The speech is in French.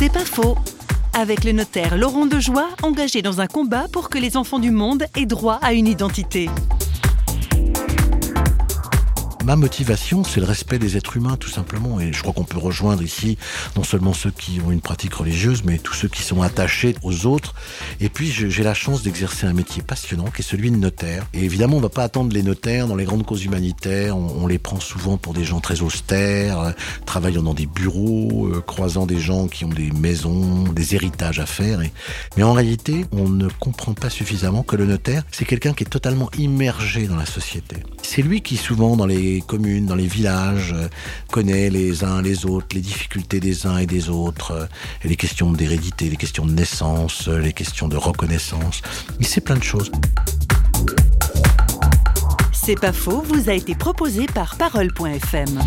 C'est pas faux. Avec le notaire Laurent Dejoie, engagé dans un combat pour que les enfants du monde aient droit à une identité. Ma motivation, c'est le respect des êtres humains, tout simplement. Et je crois qu'on peut rejoindre ici non seulement ceux qui ont une pratique religieuse, mais tous ceux qui sont attachés aux autres. Et puis, j'ai la chance d'exercer un métier passionnant qui est celui de notaire. Et évidemment, on ne va pas attendre les notaires dans les grandes causes humanitaires. On, les prend souvent pour des gens très austères, euh, travaillant dans des bureaux, euh, croisant des gens qui ont des maisons, des héritages à faire. Mais en réalité, on ne comprend pas suffisamment que le notaire, c'est quelqu'un qui est totalement immergé dans la société. C'est lui qui, souvent, dans les communes, dans les villages, euh, connaît les uns les autres, les difficultés des uns et des autres, euh, les questions d'hérédité, les questions de naissance, euh, les questions de reconnaissance. Il sait plein de choses. C'est pas faux, vous a été proposé par Parole.fm.